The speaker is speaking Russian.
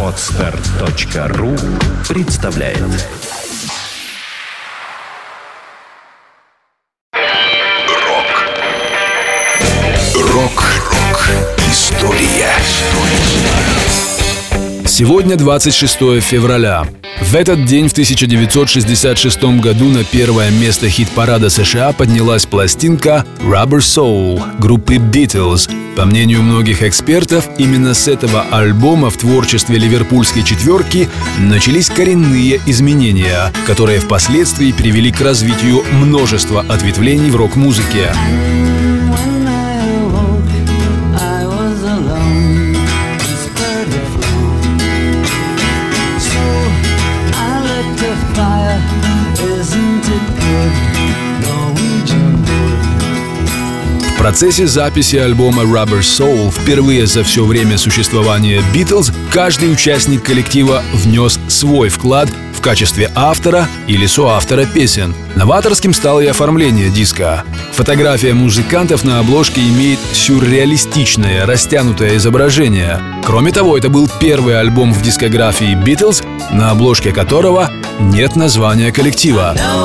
Отстар.ру представляет. Рок. Рок-рок Сегодня 26 февраля. В этот день в 1966 году на первое место хит-парада США поднялась пластинка Rubber Soul группы Beatles. По мнению многих экспертов, именно с этого альбома в творчестве ливерпульской четверки начались коренные изменения, которые впоследствии привели к развитию множества ответвлений в рок-музыке. Процессе записи альбома Rubber Soul впервые за все время существования Beatles каждый участник коллектива внес свой вклад в качестве автора или соавтора песен. Новаторским стало и оформление диска. Фотография музыкантов на обложке имеет сюрреалистичное, растянутое изображение. Кроме того, это был первый альбом в дискографии Beatles, на обложке которого нет названия коллектива. Now